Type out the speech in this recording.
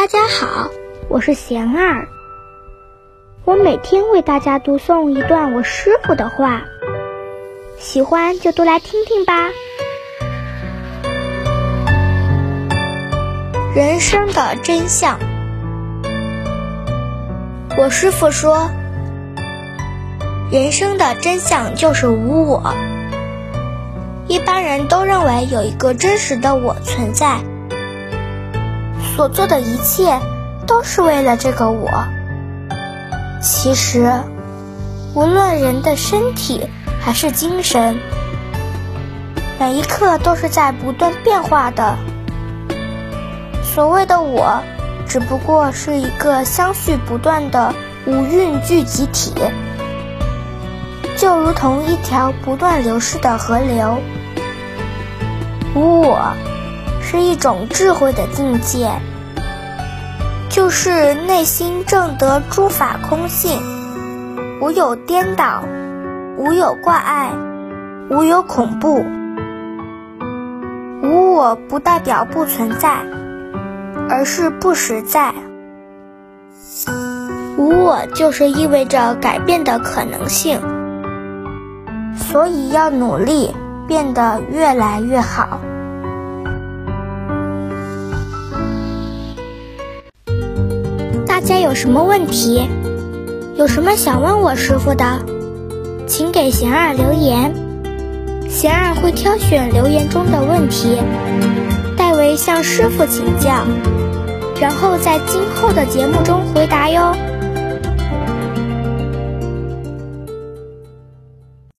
大家好，我是贤儿。我每天为大家读诵一段我师傅的话，喜欢就多来听听吧。人生的真相，我师傅说，人生的真相就是无我。一般人都认为有一个真实的我存在。所做的一切都是为了这个我。其实，无论人的身体还是精神，每一刻都是在不断变化的。所谓的我，只不过是一个相续不断的五蕴聚集体，就如同一条不断流逝的河流。无我。是一种智慧的境界，就是内心正得诸法空性，无有颠倒，无有挂碍，无有恐怖。无我不代表不存在，而是不实在。无我就是意味着改变的可能性，所以要努力变得越来越好。家有什么问题？有什么想问我师傅的，请给贤儿留言，贤儿会挑选留言中的问题，代为向师傅请教，然后在今后的节目中回答哟。